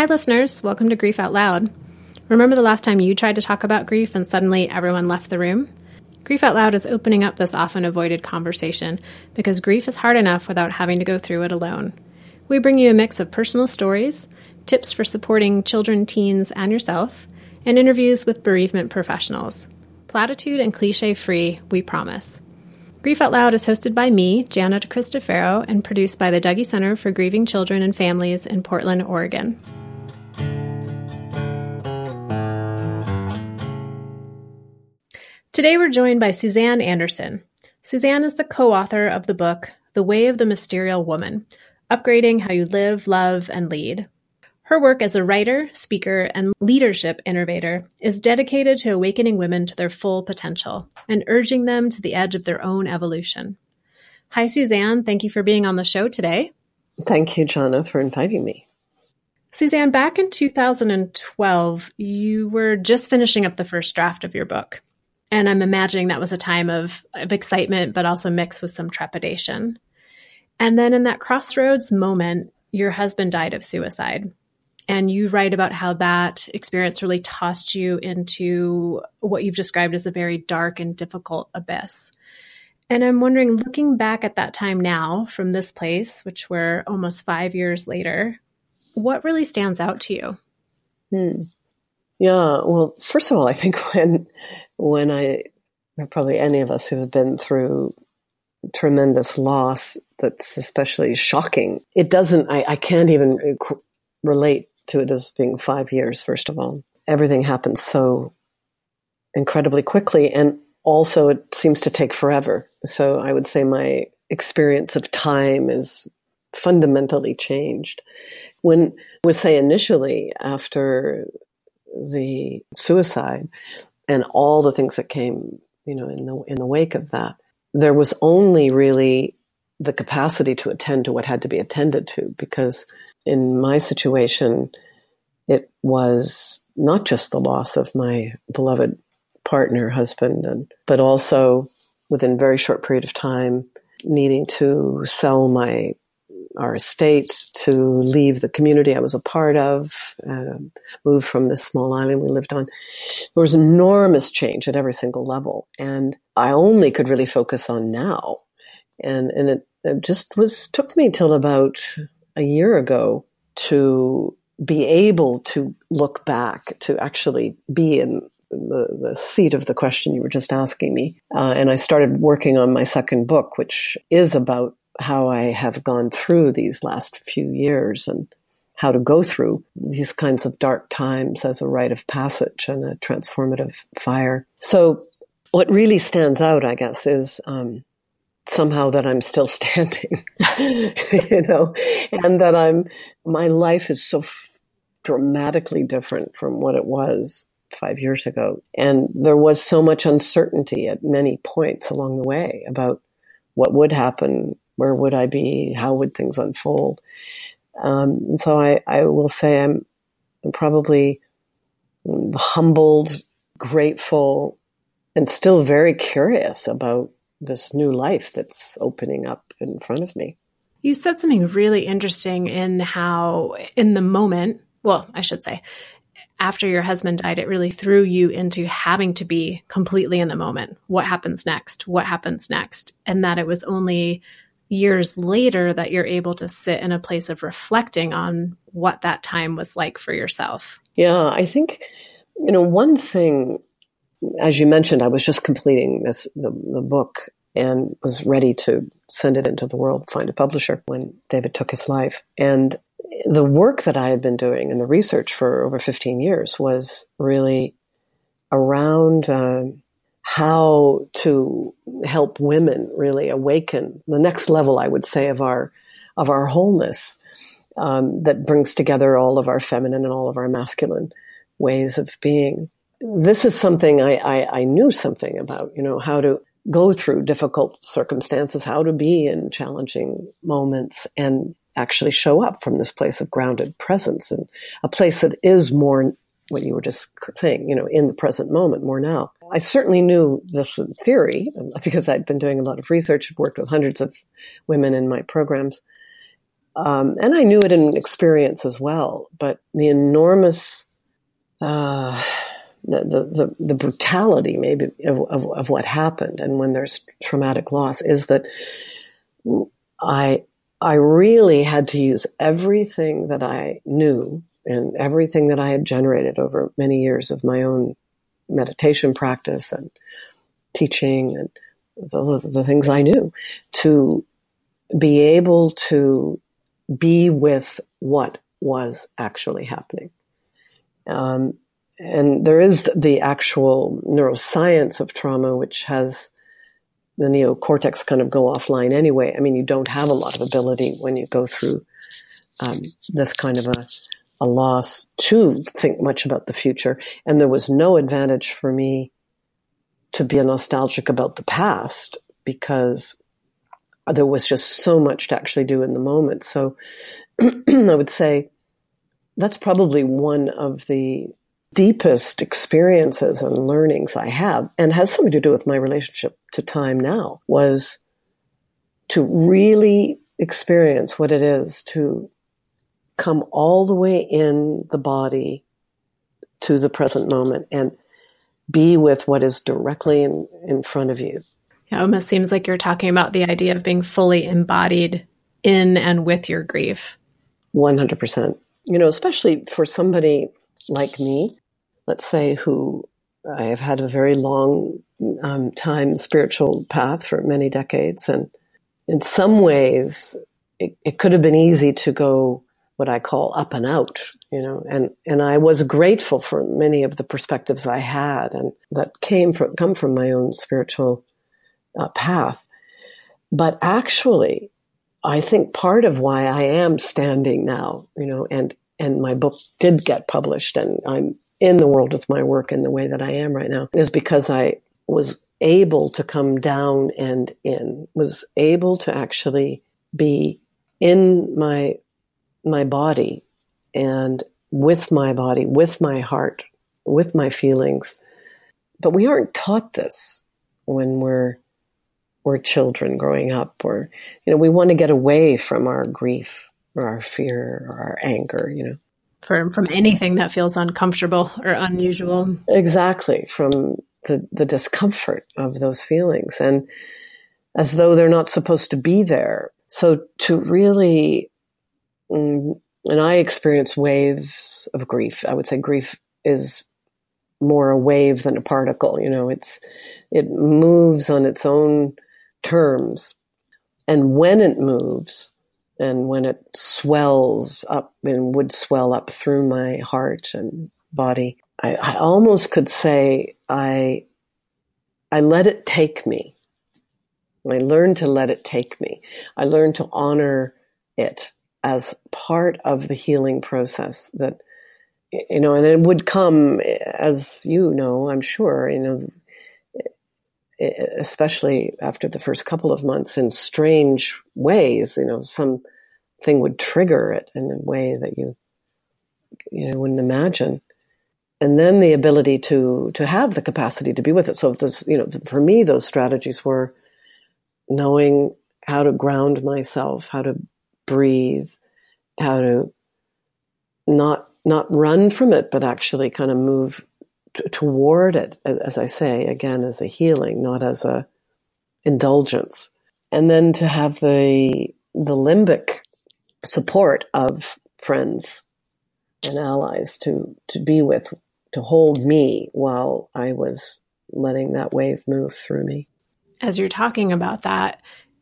Hi, listeners. Welcome to Grief Out Loud. Remember the last time you tried to talk about grief and suddenly everyone left the room? Grief Out Loud is opening up this often avoided conversation because grief is hard enough without having to go through it alone. We bring you a mix of personal stories, tips for supporting children, teens, and yourself, and interviews with bereavement professionals. Platitude and cliche free, we promise. Grief Out Loud is hosted by me, Jana DeCristofaro, and produced by the Dougy Center for Grieving Children and Families in Portland, Oregon. Today we're joined by Suzanne Anderson. Suzanne is the co author of the book The Way of the Mysterial Woman Upgrading How You Live, Love, and Lead. Her work as a writer, speaker, and leadership innovator is dedicated to awakening women to their full potential and urging them to the edge of their own evolution. Hi, Suzanne. Thank you for being on the show today. Thank you, Jana, for inviting me. Suzanne, back in 2012, you were just finishing up the first draft of your book. And I'm imagining that was a time of, of excitement, but also mixed with some trepidation. And then in that crossroads moment, your husband died of suicide. And you write about how that experience really tossed you into what you've described as a very dark and difficult abyss. And I'm wondering, looking back at that time now from this place, which we're almost five years later, what really stands out to you? Hmm. Yeah, well, first of all, I think when when I, probably any of us who have been through tremendous loss that's especially shocking, it doesn't, I, I can't even relate to it as being five years, first of all. Everything happens so incredibly quickly, and also it seems to take forever. So I would say my experience of time is fundamentally changed. When I would say initially after the suicide, and all the things that came, you know, in the in the wake of that, there was only really the capacity to attend to what had to be attended to because in my situation it was not just the loss of my beloved partner husband and but also within a very short period of time needing to sell my our estate to leave the community I was a part of, uh, move from this small island we lived on. There was enormous change at every single level. And I only could really focus on now. And, and it, it just was, took me till about a year ago to be able to look back, to actually be in the, the seat of the question you were just asking me. Uh, and I started working on my second book, which is about how I have gone through these last few years and how to go through these kinds of dark times as a rite of passage and a transformative fire. So, what really stands out, I guess, is um, somehow that I'm still standing, you know, and that I'm, my life is so f- dramatically different from what it was five years ago. And there was so much uncertainty at many points along the way about what would happen where would I be? How would things unfold? Um, and so I, I will say I'm, I'm probably humbled, grateful, and still very curious about this new life that's opening up in front of me. You said something really interesting in how, in the moment, well, I should say, after your husband died, it really threw you into having to be completely in the moment. What happens next? What happens next? And that it was only years later that you're able to sit in a place of reflecting on what that time was like for yourself. Yeah, I think, you know, one thing, as you mentioned, I was just completing this, the, the book and was ready to send it into the world, find a publisher when David took his life. And the work that I had been doing and the research for over 15 years was really around uh, how to help women really awaken the next level, I would say, of our of our wholeness um, that brings together all of our feminine and all of our masculine ways of being. This is something I, I, I knew something about, you know, how to go through difficult circumstances, how to be in challenging moments and actually show up from this place of grounded presence and a place that is more what you were just saying, you know, in the present moment more now. I certainly knew this in theory because I'd been doing a lot of research, worked with hundreds of women in my programs. Um, and I knew it in experience as well, but the enormous, uh, the, the, the, brutality maybe of, of, of what happened and when there's traumatic loss is that I, I really had to use everything that I knew and everything that I had generated over many years of my own meditation practice and teaching and the, the things I knew to be able to be with what was actually happening. Um, and there is the actual neuroscience of trauma, which has the neocortex kind of go offline anyway. I mean, you don't have a lot of ability when you go through um, this kind of a, a loss to think much about the future. And there was no advantage for me to be nostalgic about the past because there was just so much to actually do in the moment. So I would say that's probably one of the deepest experiences and learnings I have, and has something to do with my relationship to time now, was to really experience what it is to come all the way in the body to the present moment and be with what is directly in, in front of you. It almost seems like you're talking about the idea of being fully embodied in and with your grief. 100%. You know, especially for somebody like me, let's say, who I have had a very long um, time spiritual path for many decades. And in some ways, it, it could have been easy to go what I call up and out, you know, and, and I was grateful for many of the perspectives I had and that came from, come from my own spiritual uh, path. But actually, I think part of why I am standing now, you know, and, and my book did get published and I'm in the world with my work in the way that I am right now is because I was able to come down and in, was able to actually be in my my body and with my body, with my heart, with my feelings. But we aren't taught this when we're we're children growing up or you know we want to get away from our grief or our fear or our anger you know. From from anything that feels uncomfortable or unusual. Exactly. From the the discomfort of those feelings and as though they're not supposed to be there. So to really Mm-hmm. and I experience waves of grief. I would say grief is more a wave than a particle. You know, it's it moves on its own terms, and when it moves, and when it swells up and would swell up through my heart and body, I, I almost could say I I let it take me. I learned to let it take me. I learned to honor it as part of the healing process that you know and it would come as you know i'm sure you know especially after the first couple of months in strange ways you know something would trigger it in a way that you you know wouldn't imagine. And then the ability to to have the capacity to be with it. So this you know for me those strategies were knowing how to ground myself how to breathe, how to not not run from it, but actually kind of move t- toward it, as I say again, as a healing, not as a indulgence, and then to have the the limbic support of friends and allies to to be with, to hold me while I was letting that wave move through me. As you're talking about that,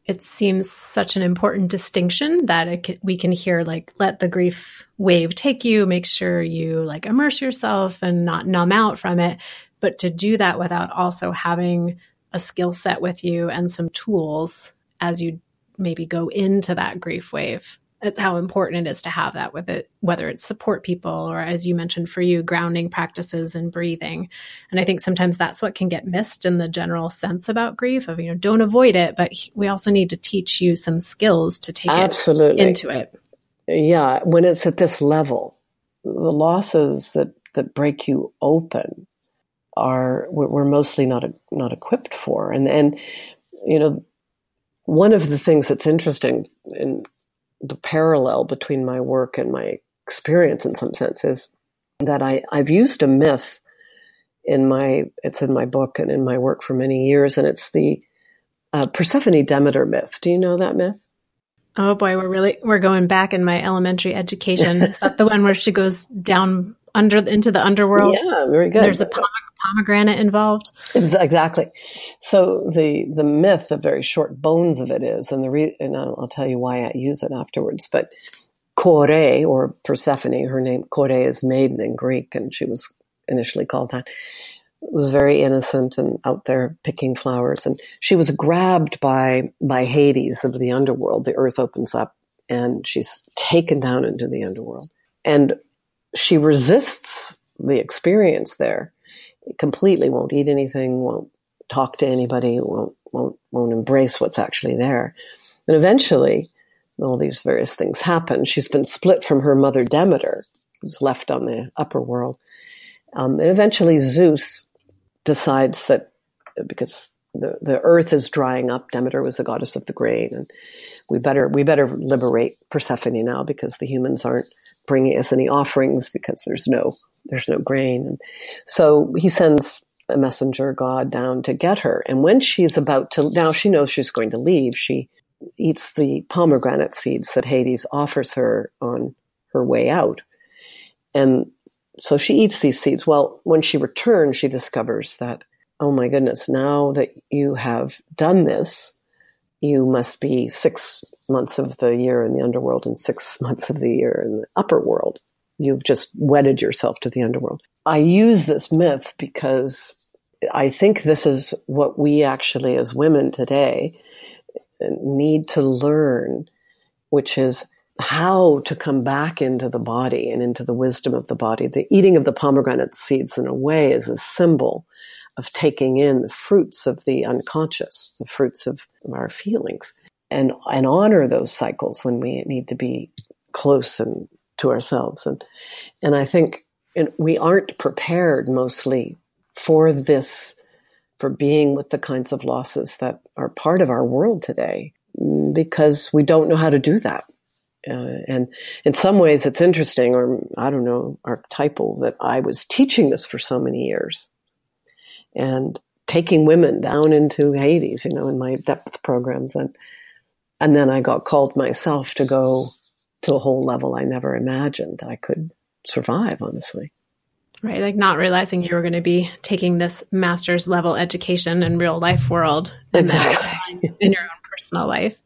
it seems such an important distinction that can, we can hear like let the grief wave take you make sure you like immerse yourself and not numb out from it. But to do that without also having a skill set with you and some tools as you maybe go into that grief wave it's how important it is to have that with it, whether it's support people or, as you mentioned, for you, grounding practices and breathing. And I think sometimes that's what can get missed in the general sense about grief of, you know, don't avoid it, but we also need to teach you some skills to take Absolutely. it into it. Yeah. When it's at this level, the losses that, that break you open are, we're mostly not, not equipped for. And, and, you know, one of the things that's interesting in the parallel between my work and my experience in some sense is that I, I've used a myth in my it's in my book and in my work for many years, and it's the uh, Persephone Demeter myth. Do you know that myth? Oh boy, we're really we're going back in my elementary education. Is that the one where she goes down under into the underworld? Yeah, very good. There's a pomegranate involved. Exactly. So the the myth, the very short bones of it is, and the re, and I'll, I'll tell you why I use it afterwards. But Kore or Persephone, her name Kore is maiden in Greek, and she was initially called that. Was very innocent and out there picking flowers, and she was grabbed by by Hades of the underworld. The earth opens up, and she's taken down into the underworld, and she resists the experience there completely won't eat anything, won't talk to anybody, won't won't won't embrace what's actually there. And eventually, all these various things happen. She's been split from her mother Demeter, who's left on the upper world. Um, and eventually, Zeus decides that because the, the earth is drying up, Demeter was the goddess of the grain, and we better we better liberate Persephone now because the humans aren't bringing us any offerings because there's no there's no grain. And so he sends a messenger god down to get her. And when she's about to, now she knows she's going to leave, she eats the pomegranate seeds that Hades offers her on her way out. And so she eats these seeds. Well, when she returns, she discovers that, oh my goodness, now that you have done this, you must be six months of the year in the underworld and six months of the year in the upper world. You've just wedded yourself to the underworld. I use this myth because I think this is what we actually, as women today, need to learn, which is how to come back into the body and into the wisdom of the body. The eating of the pomegranate seeds, in a way, is a symbol of taking in the fruits of the unconscious, the fruits of our feelings, and, and honor those cycles when we need to be close and to ourselves. And, and I think and we aren't prepared mostly for this, for being with the kinds of losses that are part of our world today because we don't know how to do that. Uh, and in some ways, it's interesting, or I don't know, archetypal that I was teaching this for so many years and taking women down into Hades, you know, in my depth programs. And, and then I got called myself to go to a whole level I never imagined I could survive, honestly. Right, like not realizing you were going to be taking this master's level education in real life world exactly. in your own personal life.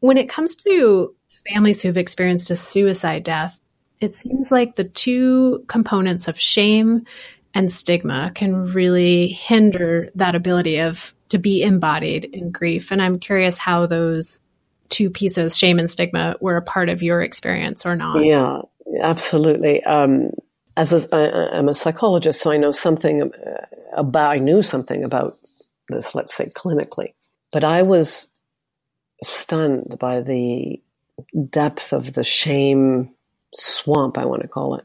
When it comes to families who've experienced a suicide death, it seems like the two components of shame and stigma can really hinder that ability of to be embodied in grief. And I'm curious how those two pieces, shame and stigma, were a part of your experience or not. Yeah, absolutely. Um, as a, I, I'm a psychologist, so I know something about, I knew something about this, let's say clinically, but I was stunned by the depth of the shame swamp, I want to call it,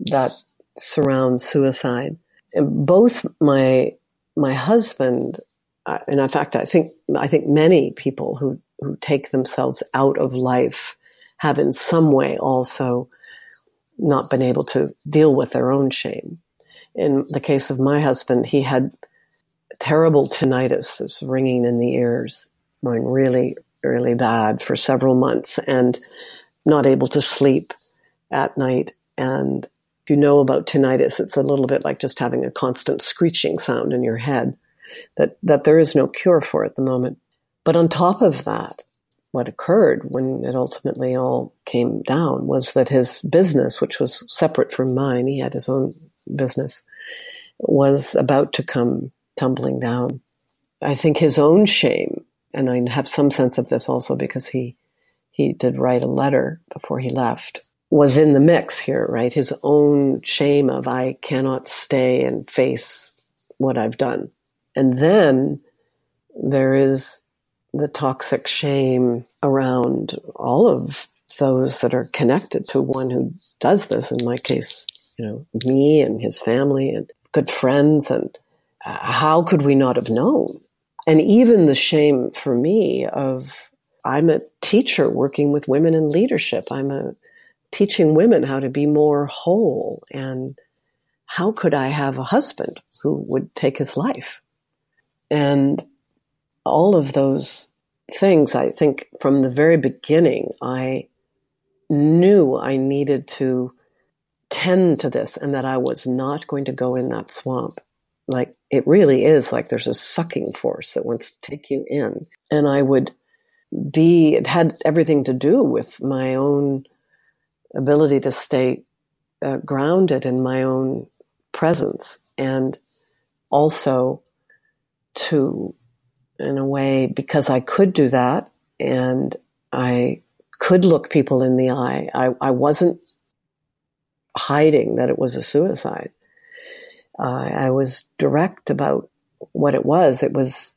that surrounds suicide. Both my my husband, uh, and in fact, I think I think many people who who take themselves out of life have in some way also not been able to deal with their own shame. In the case of my husband, he had terrible tinnitus, this ringing in the ears, going really, really bad for several months and not able to sleep at night. And if you know about tinnitus, it's a little bit like just having a constant screeching sound in your head that, that there is no cure for at the moment. But on top of that, what occurred when it ultimately all came down was that his business, which was separate from mine, he had his own business, was about to come tumbling down. I think his own shame, and I have some sense of this also because he he did write a letter before he left, was in the mix here, right? His own shame of I cannot stay and face what I've done. And then there is the toxic shame around all of those that are connected to one who does this. In my case, you know, me and his family and good friends. And uh, how could we not have known? And even the shame for me of I'm a teacher working with women in leadership. I'm a teaching women how to be more whole and how could I have a husband who would take his life? And all of those things, I think from the very beginning, I knew I needed to tend to this and that I was not going to go in that swamp. Like it really is like there's a sucking force that wants to take you in. And I would be, it had everything to do with my own ability to stay uh, grounded in my own presence and also to, in a way, because I could do that and I could look people in the eye, I, I wasn't hiding that it was a suicide. Uh, I was direct about what it was. It was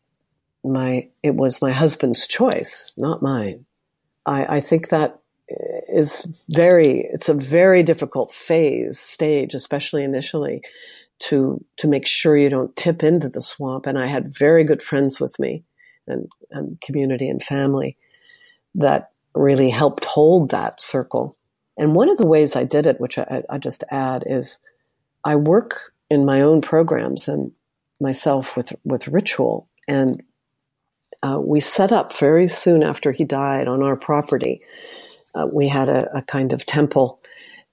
my it was my husband's choice, not mine. I, I think that is very it's a very difficult phase stage, especially initially, to to make sure you don't tip into the swamp. And I had very good friends with me, and, and community and family that really helped hold that circle. And one of the ways I did it, which I, I just add, is I work in my own programs and myself with with ritual and uh, we set up very soon after he died on our property. Uh, we had a, a, kind of temple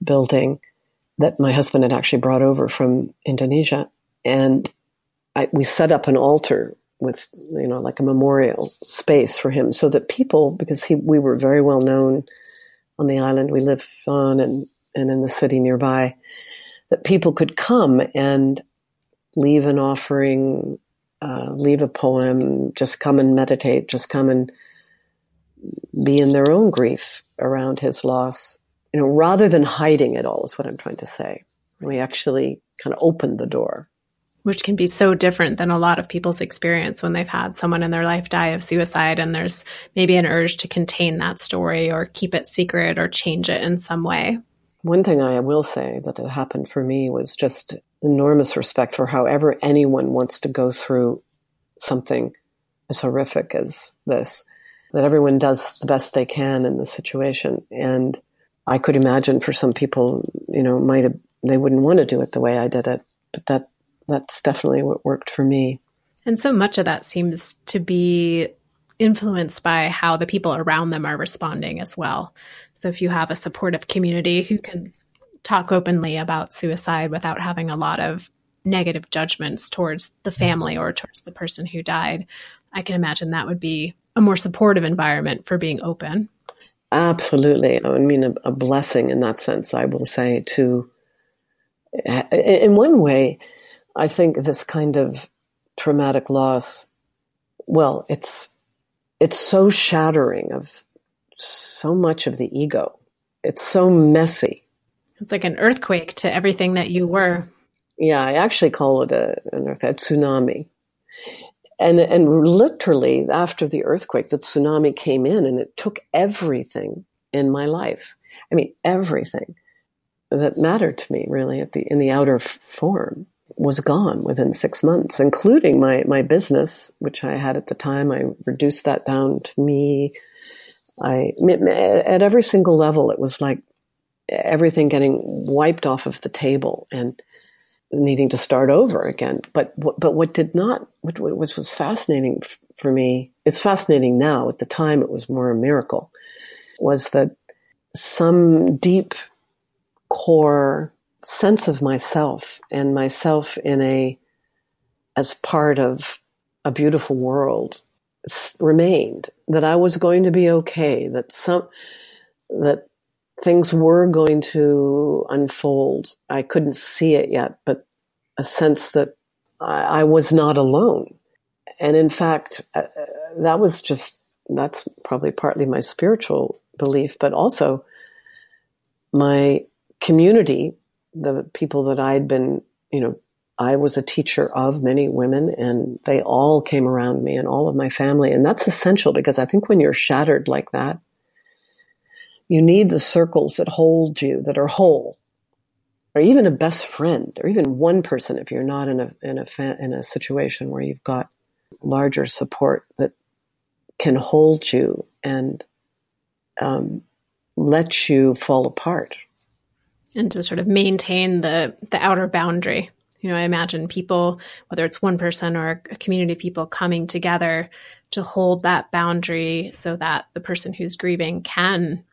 building that my husband had actually brought over from Indonesia, and I, we set up an altar with you know like a memorial space for him, so that people, because he we were very well known on the island we live on and and in the city nearby, that people could come and leave an offering uh, leave a poem, just come and meditate, just come and be in their own grief around his loss, you know, rather than hiding it all, is what I'm trying to say. We actually kind of opened the door. Which can be so different than a lot of people's experience when they've had someone in their life die of suicide and there's maybe an urge to contain that story or keep it secret or change it in some way. One thing I will say that happened for me was just enormous respect for however anyone wants to go through something as horrific as this, that everyone does the best they can in the situation. And I could imagine for some people, you know, might have, they wouldn't want to do it the way I did it, but that, that's definitely what worked for me. And so much of that seems to be influenced by how the people around them are responding as well. So if you have a supportive community who can talk openly about suicide without having a lot of negative judgments towards the family or towards the person who died, I can imagine that would be a more supportive environment for being open. Absolutely. I mean, a, a blessing in that sense, I will say, to, in one way, I think this kind of traumatic loss, well, it's, it's so shattering of so much of the ego. It's so messy. It's like an earthquake to everything that you were. Yeah, I actually call it a, an earthquake, a tsunami. And, and literally after the earthquake, the tsunami came in and it took everything in my life. I mean, everything that mattered to me really at the, in the outer form was gone within six months, including my, my business, which I had at the time. I reduced that down to me I at every single level, it was like everything getting wiped off of the table and needing to start over again. But but what did not, which, was fascinating for me, it's fascinating now. At the time, it was more a miracle. Was that some deep core sense of myself and myself in a as part of a beautiful world remained that I was going to be okay, that some that things were going to unfold. I couldn't see it yet, but a sense that I, I was not alone. And in fact, uh, that was just that's probably partly my spiritual belief, but also my community, the people that I'd been, you know, I was a teacher of many women and they all came around me and all of my family. And that's essential because I think when you're shattered like that, you need the circles that hold you, that are whole, or even a best friend, or even one person if you're not in a, in a, fa- in a situation where you've got larger support that can hold you and um, let you fall apart. And to sort of maintain the the outer boundary. You know, I imagine people, whether it's one person or a community of people coming together to hold that boundary so that the person who's grieving can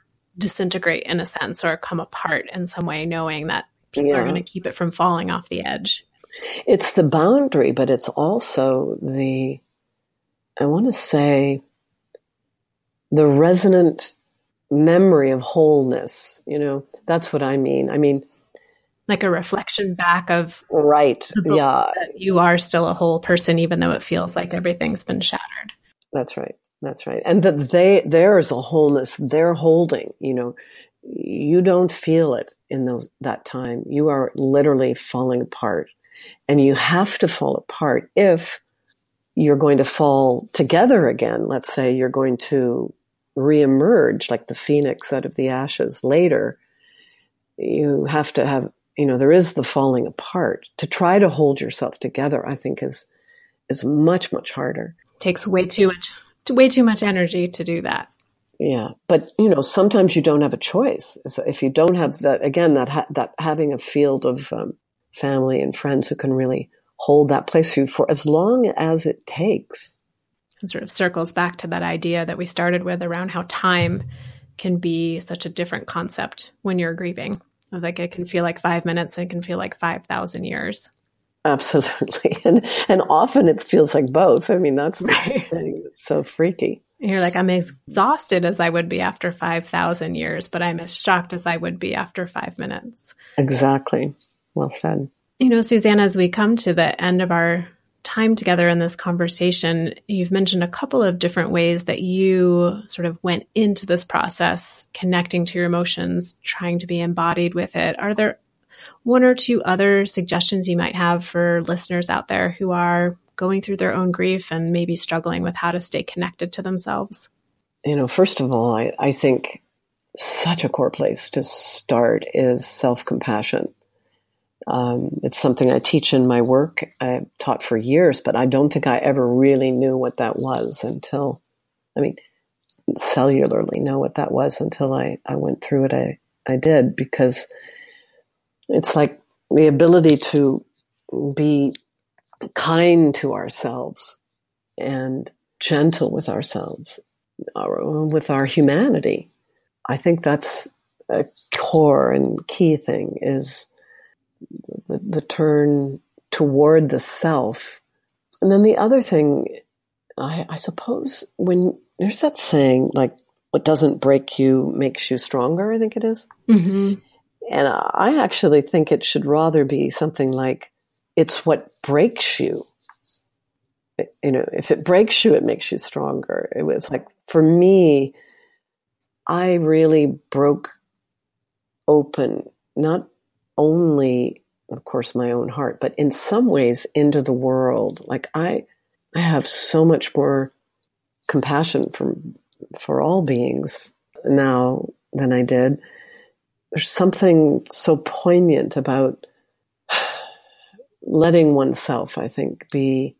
disintegrate in a sense or come apart in some way, knowing that people yeah. are going to keep it from falling off the edge. It's the boundary, but it's also the, I want to say, the resonant memory of wholeness. You know, that's what I mean. I mean, like a reflection back of right yeah you are still a whole person even though it feels like everything's been shattered that's right that's right. And that they there is a wholeness they're holding you know. You don't feel it in those that time. You are literally falling apart. And you have to fall apart if you're going to fall together again. Let's say you're going to reemerge like the phoenix out of the ashes later. You have to have you know there is the falling apart. To try to hold yourself together i think is is much much harder. Takes way too much way too much energy to do that. Yeah but you know sometimes you don't have a choice. So if you don't have that again that ha- that having a field of um, family and friends who can really hold that place for you for as long as it takes. It sort of circles back to that idea that we started with around how time can be such a different concept when you're grieving. Like it can feel like five minutes and it can feel like 5,000 years. Absolutely. And, and often it feels like both. I mean, that's the right. thing. It's so freaky. You're like, I'm exhausted as I would be after 5,000 years, but I'm as shocked as I would be after five minutes. Exactly. Well said. You know, Susanna, as we come to the end of our time together in this conversation, you've mentioned a couple of different ways that you sort of went into this process, connecting to your emotions, trying to be embodied with it. Are there one or two other suggestions you might have for listeners out there who are going through their own grief and maybe struggling with how to stay connected to themselves? You know, first of all, I, I think such a core place to start is self compassion um, it's something I teach in my work. I taught for years, but I don't think I ever really knew what that was until, I mean, cellularly know what that was until I, I went through it. I, I did because it's like the ability to be kind to ourselves and gentle with ourselves, with our humanity. I think that's a core and key thing is the, the turn toward the self. And then the other thing, I, I suppose, when there's that saying, like, what doesn't break you makes you stronger, I think it is. Mm-hmm. And I actually think it should rather be something like, it's what breaks you. You know, if it breaks you, it makes you stronger. It was like, for me, I really broke open, not only of course, my own heart, but in some ways into the world. Like I, I have so much more compassion for for all beings now than I did. There's something so poignant about letting oneself, I think, be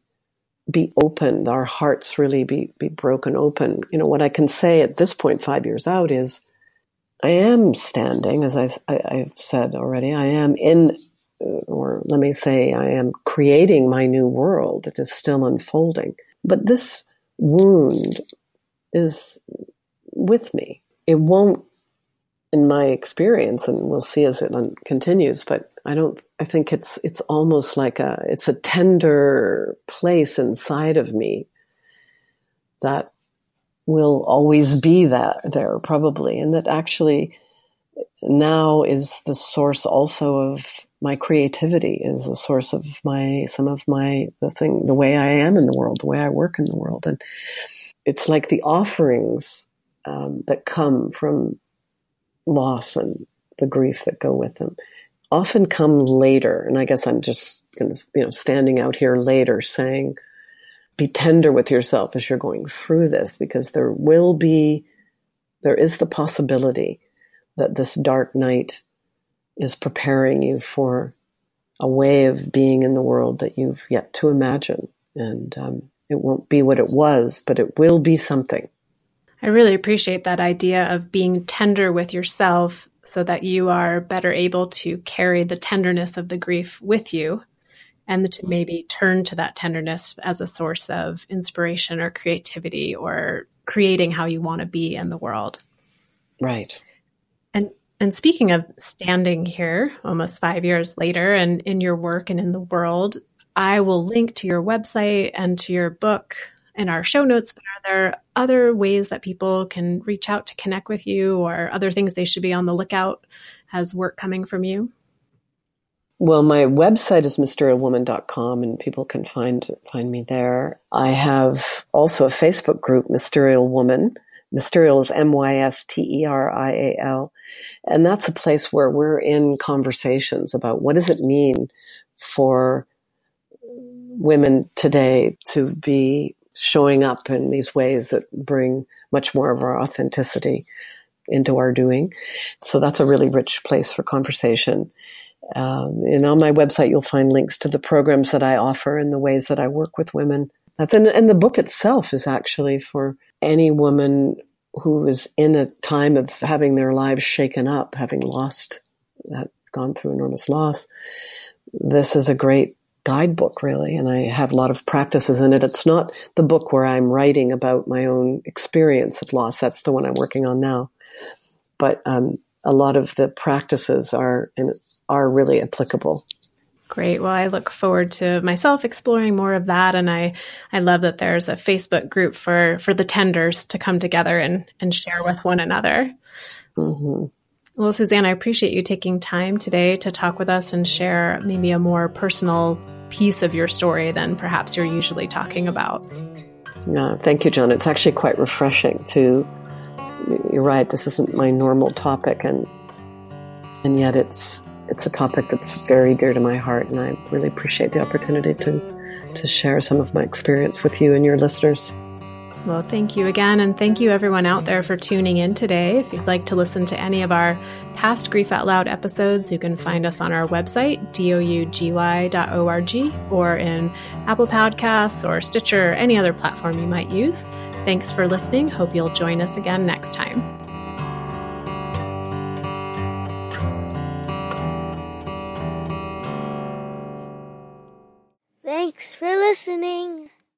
be opened, our hearts really be be broken open. You know, what I can say at this point, five years out, is I am standing, as I, I, have said already. I am in uh, or let me say, I am creating my new world. It is still unfolding. But this wound is with me. It won't, in my experience, and we'll see as it continues, but I don't, I think it's, it's almost like a, it's a tender place inside of me that will always be that there probably. And that actually now is the source also of my creativity is the source of my some of my the thing the way I am in the world, the way I work in the world, and it's like the offerings um, that come from loss and the grief that go with them often come later. And I guess I'm just you know standing out here later saying, be tender with yourself as you're going through this, because there will be there is the possibility that this dark night is preparing you for a way of being in the world that you've yet to imagine. And um, it won't be what it was, but it will be something. I really appreciate that idea of being tender with yourself so that you are better able to carry the tenderness of the grief with you and to maybe turn to that tenderness as a source of inspiration or creativity or creating how you want to be in the world. Right. And and speaking of standing here almost 5 years later and in your work and in the world, I will link to your website and to your book in our show notes, but are there other ways that people can reach out to connect with you or other things they should be on the lookout as work coming from you? Well, my website is mysterialwoman.com and people can find find me there. I have also a Facebook group, Mysterial Woman. Mysterial is M Y S T E R I A L. And that's a place where we're in conversations about what does it mean for women today to be showing up in these ways that bring much more of our authenticity into our doing. So that's a really rich place for conversation. Um, and on my website, you'll find links to the programs that I offer and the ways that I work with women. That's and, and the book itself is actually for any woman who is in a time of having their lives shaken up, having lost, that gone through enormous loss. This is a great guidebook, really, and I have a lot of practices in it. It's not the book where I'm writing about my own experience of loss. That's the one I'm working on now. But um, a lot of the practices are are really applicable. Great. Well, I look forward to myself exploring more of that, and I I love that there's a Facebook group for for the tenders to come together and and share with one another. Mm-hmm. Well, Suzanne, I appreciate you taking time today to talk with us and share maybe a more personal piece of your story than perhaps you're usually talking about. Yeah, thank you, Jana. It's actually quite refreshing to. You're right. This isn't my normal topic, and and yet it's it's a topic that's very dear to my heart, and I really appreciate the opportunity to to share some of my experience with you and your listeners. Well, thank you again. And thank you, everyone out there, for tuning in today. If you'd like to listen to any of our past Grief Out Loud episodes, you can find us on our website, dougy.org, or in Apple Podcasts or Stitcher or any other platform you might use. Thanks for listening. Hope you'll join us again next time. Thanks for listening.